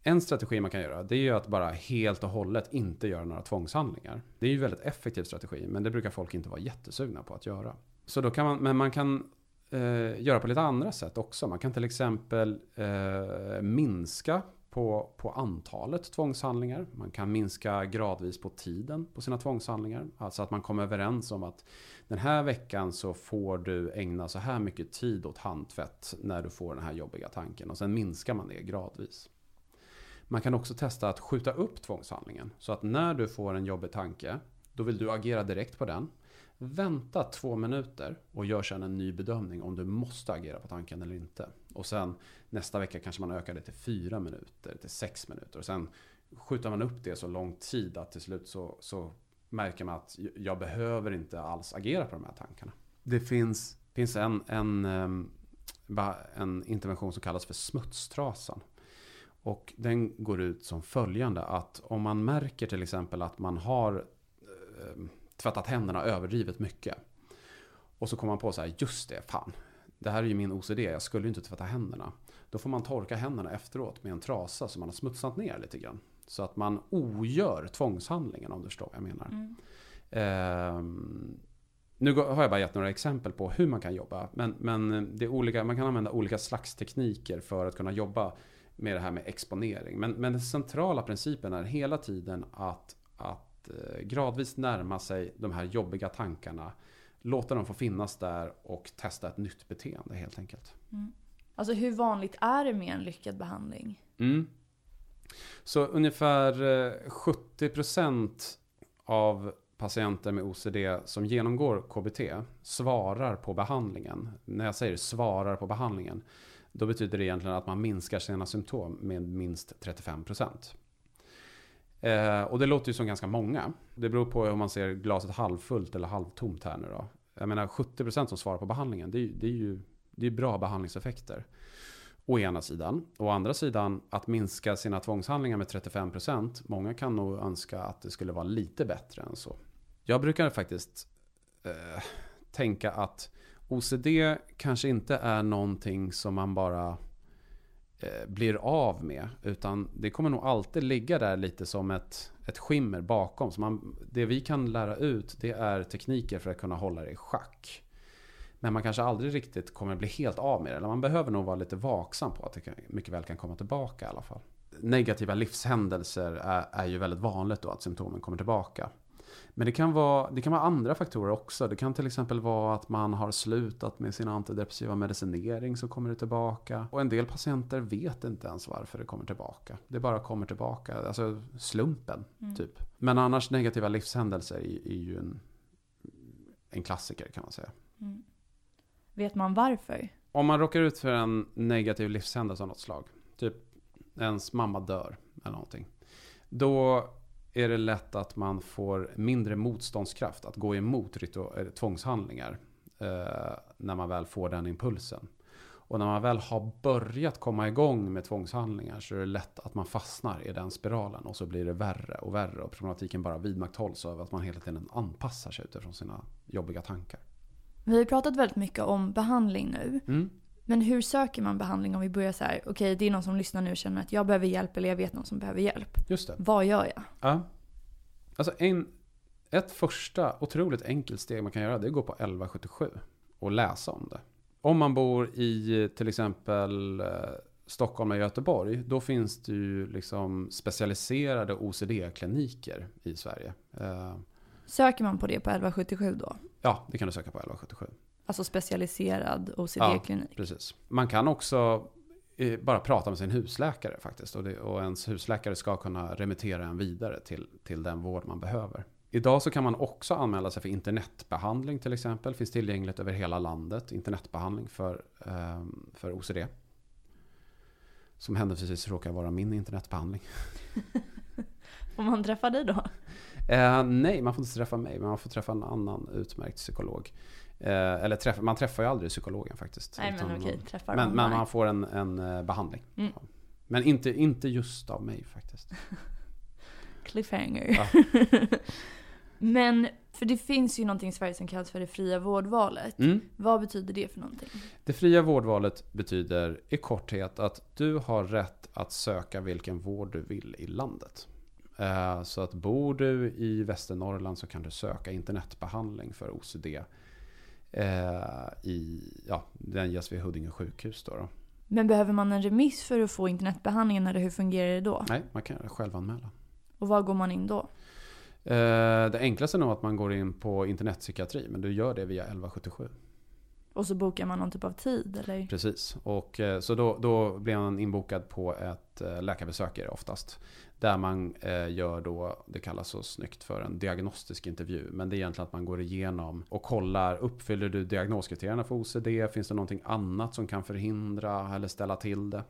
en strategi man kan göra det är ju att bara helt och hållet inte göra några tvångshandlingar. Det är ju en väldigt effektiv strategi men det brukar folk inte vara jättesugna på att göra. Så då kan man, men man kan eh, göra på lite andra sätt också. Man kan till exempel eh, minska på, på antalet tvångshandlingar. Man kan minska gradvis på tiden på sina tvångshandlingar. Alltså att man kommer överens om att den här veckan så får du ägna så här mycket tid åt handtvätt när du får den här jobbiga tanken. Och sen minskar man det gradvis. Man kan också testa att skjuta upp tvångshandlingen. Så att när du får en jobbig tanke, då vill du agera direkt på den. Vänta två minuter och gör sedan en ny bedömning om du måste agera på tanken eller inte. Och sen nästa vecka kanske man ökar det till fyra minuter, till sex minuter. Och sen skjuter man upp det så lång tid att till slut så, så märker man att jag behöver inte alls agera på de här tankarna. Det finns, finns en, en, ehm, en intervention som kallas för smutstrasan. Och den går ut som följande att om man märker till exempel att man har ehm, tvättat händerna överdrivet mycket. Och så kommer man på så här, just det, fan. Det här är ju min OCD, jag skulle ju inte tvätta händerna. Då får man torka händerna efteråt med en trasa som man har smutsat ner lite grann. Så att man ogör tvångshandlingen om du förstår vad jag menar. Mm. Eh, nu har jag bara gett några exempel på hur man kan jobba. Men, men det olika, man kan använda olika slags tekniker för att kunna jobba med det här med exponering. Men, men den centrala principen är hela tiden att, att Eh, gradvis närma sig de här jobbiga tankarna. Låta dem få finnas där och testa ett nytt beteende helt enkelt. Mm. Alltså hur vanligt är det med en lyckad behandling? Mm. Så ungefär 70% eh, av patienter med OCD som genomgår KBT svarar på behandlingen. När jag säger svarar på behandlingen, då betyder det egentligen att man minskar sina symptom med minst 35%. Eh, och det låter ju som ganska många. Det beror på om man ser glaset halvfullt eller halvtomt här nu då. Jag menar 70% som svarar på behandlingen, det är, det är ju det är bra behandlingseffekter. Å ena sidan. Å andra sidan att minska sina tvångshandlingar med 35%. Många kan nog önska att det skulle vara lite bättre än så. Jag brukar faktiskt eh, tänka att OCD kanske inte är någonting som man bara Eh, blir av med. Utan det kommer nog alltid ligga där lite som ett, ett skimmer bakom. Så man, det vi kan lära ut det är tekniker för att kunna hålla det i schack. Men man kanske aldrig riktigt kommer bli helt av med det. Eller man behöver nog vara lite vaksam på att det mycket väl kan komma tillbaka i alla fall. Negativa livshändelser är, är ju väldigt vanligt då att symptomen kommer tillbaka. Men det kan, vara, det kan vara andra faktorer också. Det kan till exempel vara att man har slutat med sin antidepressiva medicinering så kommer det tillbaka. Och en del patienter vet inte ens varför det kommer tillbaka. Det bara kommer tillbaka, alltså slumpen mm. typ. Men annars negativa livshändelser är, är ju en, en klassiker kan man säga. Mm. Vet man varför? Om man råkar ut för en negativ livshändelse av något slag, typ ens mamma dör eller någonting. Då är det lätt att man får mindre motståndskraft att gå emot tvångshandlingar eh, när man väl får den impulsen. Och när man väl har börjat komma igång med tvångshandlingar så är det lätt att man fastnar i den spiralen och så blir det värre och värre och problematiken bara vidmakthålls av att man hela tiden anpassar sig utifrån sina jobbiga tankar. Vi har pratat väldigt mycket om behandling nu. Mm. Men hur söker man behandling om vi börjar så här, okej okay, det är någon som lyssnar nu och känner att jag behöver hjälp eller jag vet någon som behöver hjälp. Just det. Vad gör jag? Ja. Alltså en, ett första otroligt enkelt steg man kan göra det är att gå på 1177 och läsa om det. Om man bor i till exempel eh, Stockholm och Göteborg, då finns det ju liksom specialiserade OCD-kliniker i Sverige. Eh, Söker man på det på 1177 då? Ja, det kan du söka på 1177. Alltså specialiserad OCD-klinik. Ja, precis. Man kan också eh, bara prata med sin husläkare faktiskt. Och, det, och ens husläkare ska kunna remittera en vidare till, till den vård man behöver. Idag så kan man också anmäla sig för internetbehandling till exempel. Finns tillgängligt över hela landet. Internetbehandling för, eh, för OCD. Som händelsevis råkar vara min internetbehandling. Får man träffa dig då? Eh, nej, man får inte träffa mig. Men man får träffa en annan utmärkt psykolog. Eh, eller träff, man träffar ju aldrig psykologen faktiskt. Nej men okej, träffar men, men man får en, en eh, behandling. Mm. Men inte, inte just av mig faktiskt. Cliffhanger. Ja. men För det finns ju någonting i Sverige som kallas för det fria vårdvalet. Mm. Vad betyder det för någonting? Det fria vårdvalet betyder i korthet att du har rätt att söka vilken vård du vill i landet. Eh, Så att bor du i Västernorrland så kan du söka internetbehandling för OCD. Eh, I, ja, den ges vid Huddinge sjukhus då. då. Men behöver man en remiss för att få internetbehandlingen eller hur fungerar det då? Nej, man kan självanmäla. Och var går man in då? Eh, Det enklaste är nog att man går in på internetpsykiatri, men du gör det via 1177. Och så bokar man någon typ av tid eller? Precis, och eh, så då, då blir man inbokad på ett läkarbesök är det oftast. Där man eh, gör då, det kallas så snyggt för en diagnostisk intervju. Men det är egentligen att man går igenom och kollar, uppfyller du diagnoskriterierna för OCD? Finns det någonting annat som kan förhindra eller ställa till det?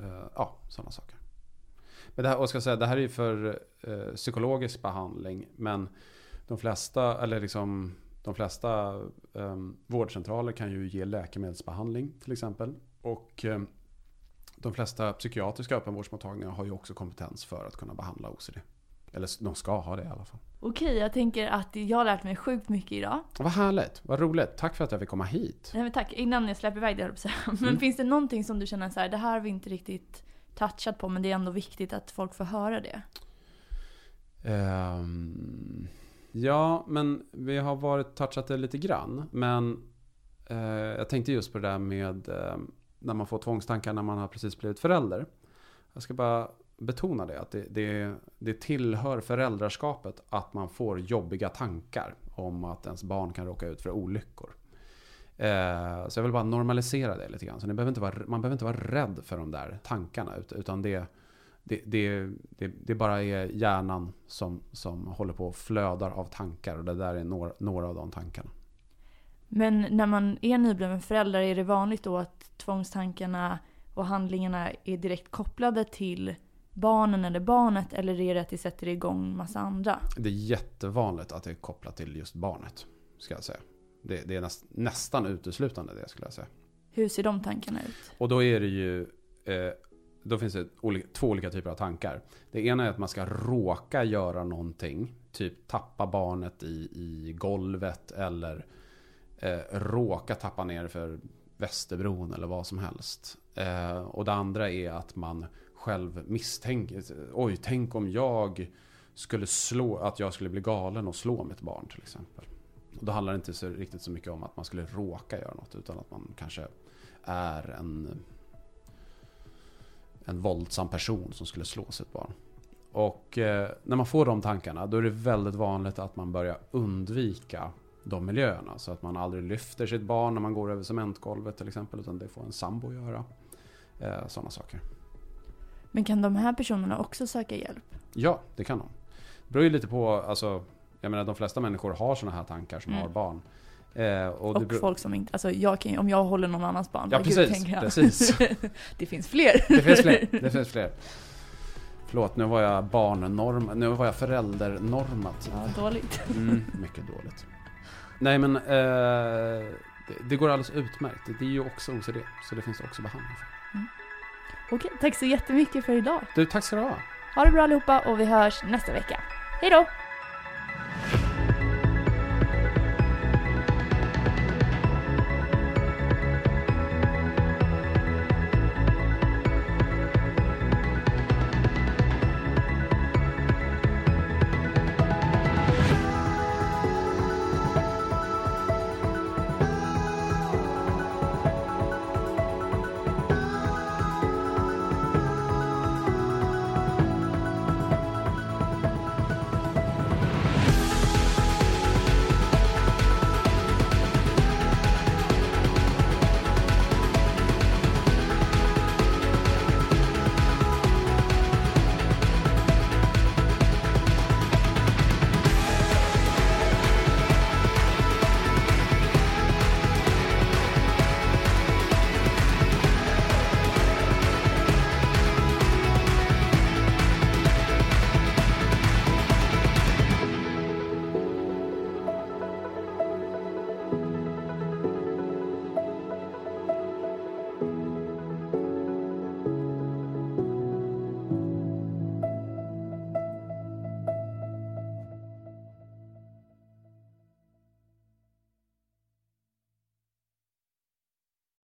Eh, Ja, sådana saker. Men det här, och ska säga, det här är ju för eh, psykologisk behandling. Men de flesta, eller liksom de flesta eh, vårdcentraler kan ju ge läkemedelsbehandling till exempel. Och eh, de flesta psykiatriska öppenvårdsmottagningar har ju också kompetens för att kunna behandla OCD. Eller de ska ha det i alla fall. Okej, jag tänker att jag har lärt mig sjukt mycket idag. Vad härligt, vad roligt. Tack för att jag fick komma hit. Nej men tack, innan jag släpper iväg säga. Men Mm. finns det någonting som du känner så här, det här har vi inte riktigt touchat på men det är ändå viktigt att folk får höra det? Ehm, ja, men vi har varit touchat det lite grann. Men eh, jag tänkte just på det där med eh, när man får tvångstankar när man har precis blivit förälder. Jag ska bara betona det, att det, det, det tillhör föräldraskapet att man får jobbiga tankar om att ens barn kan råka ut för olyckor. Eh, så jag vill bara normalisera det lite grann. Så ni behöver inte vara, man behöver inte vara rädd för de där tankarna. Utan det, det, det, det, det bara är hjärnan som, som håller på och flödar av tankar. Och det där är några, några av de tankarna. Men när man är nybliven förälder, är det vanligt då att tvångstankarna och handlingarna är direkt kopplade till barnen eller barnet eller är det att det sätter igång massa andra? Det är jättevanligt att det är kopplat till just barnet. Ska jag säga. Det, det är näst, nästan uteslutande det skulle jag säga. Hur ser de tankarna ut? Och då är det ju eh, Då finns det två olika typer av tankar. Det ena är att man ska råka göra någonting. Typ tappa barnet i, i golvet eller eh, råka tappa ner för Västerbron eller vad som helst. Eh, och det andra är att man själv misstänker. Oj, tänk om jag skulle slå, att jag skulle bli galen och slå mitt barn till exempel. Och då handlar det inte så, riktigt så mycket om att man skulle råka göra något utan att man kanske är en, en våldsam person som skulle slå sitt barn. Och eh, när man får de tankarna då är det väldigt vanligt att man börjar undvika de miljöerna. Så att man aldrig lyfter sitt barn när man går över cementgolvet till exempel. Utan det får en sambo göra. Eh, Sådana saker. Men kan de här personerna också söka hjälp? Ja, det kan de. Det beror ju lite på, alltså, jag menar de flesta människor har sådana här tankar som Mm. har barn. Eh, och Och, beror- folk som inte, alltså jag kan, om jag håller någon annans barn, Ja, vad gud, precis, tänker jag. precis. det finns fler. Det finns fler. Det finns fler. Förlåt, nu var jag barnnorm... Nu var jag föräldernormativ. Ja, dåligt. Mm, mycket dåligt. Nej men, eh, det, det går alldeles utmärkt. Det är ju också OCD, så det finns också behandling för. Okej, tack så jättemycket för idag. Du, tack ska du ha. Ha det bra allihopa och vi hörs nästa vecka. Hej då!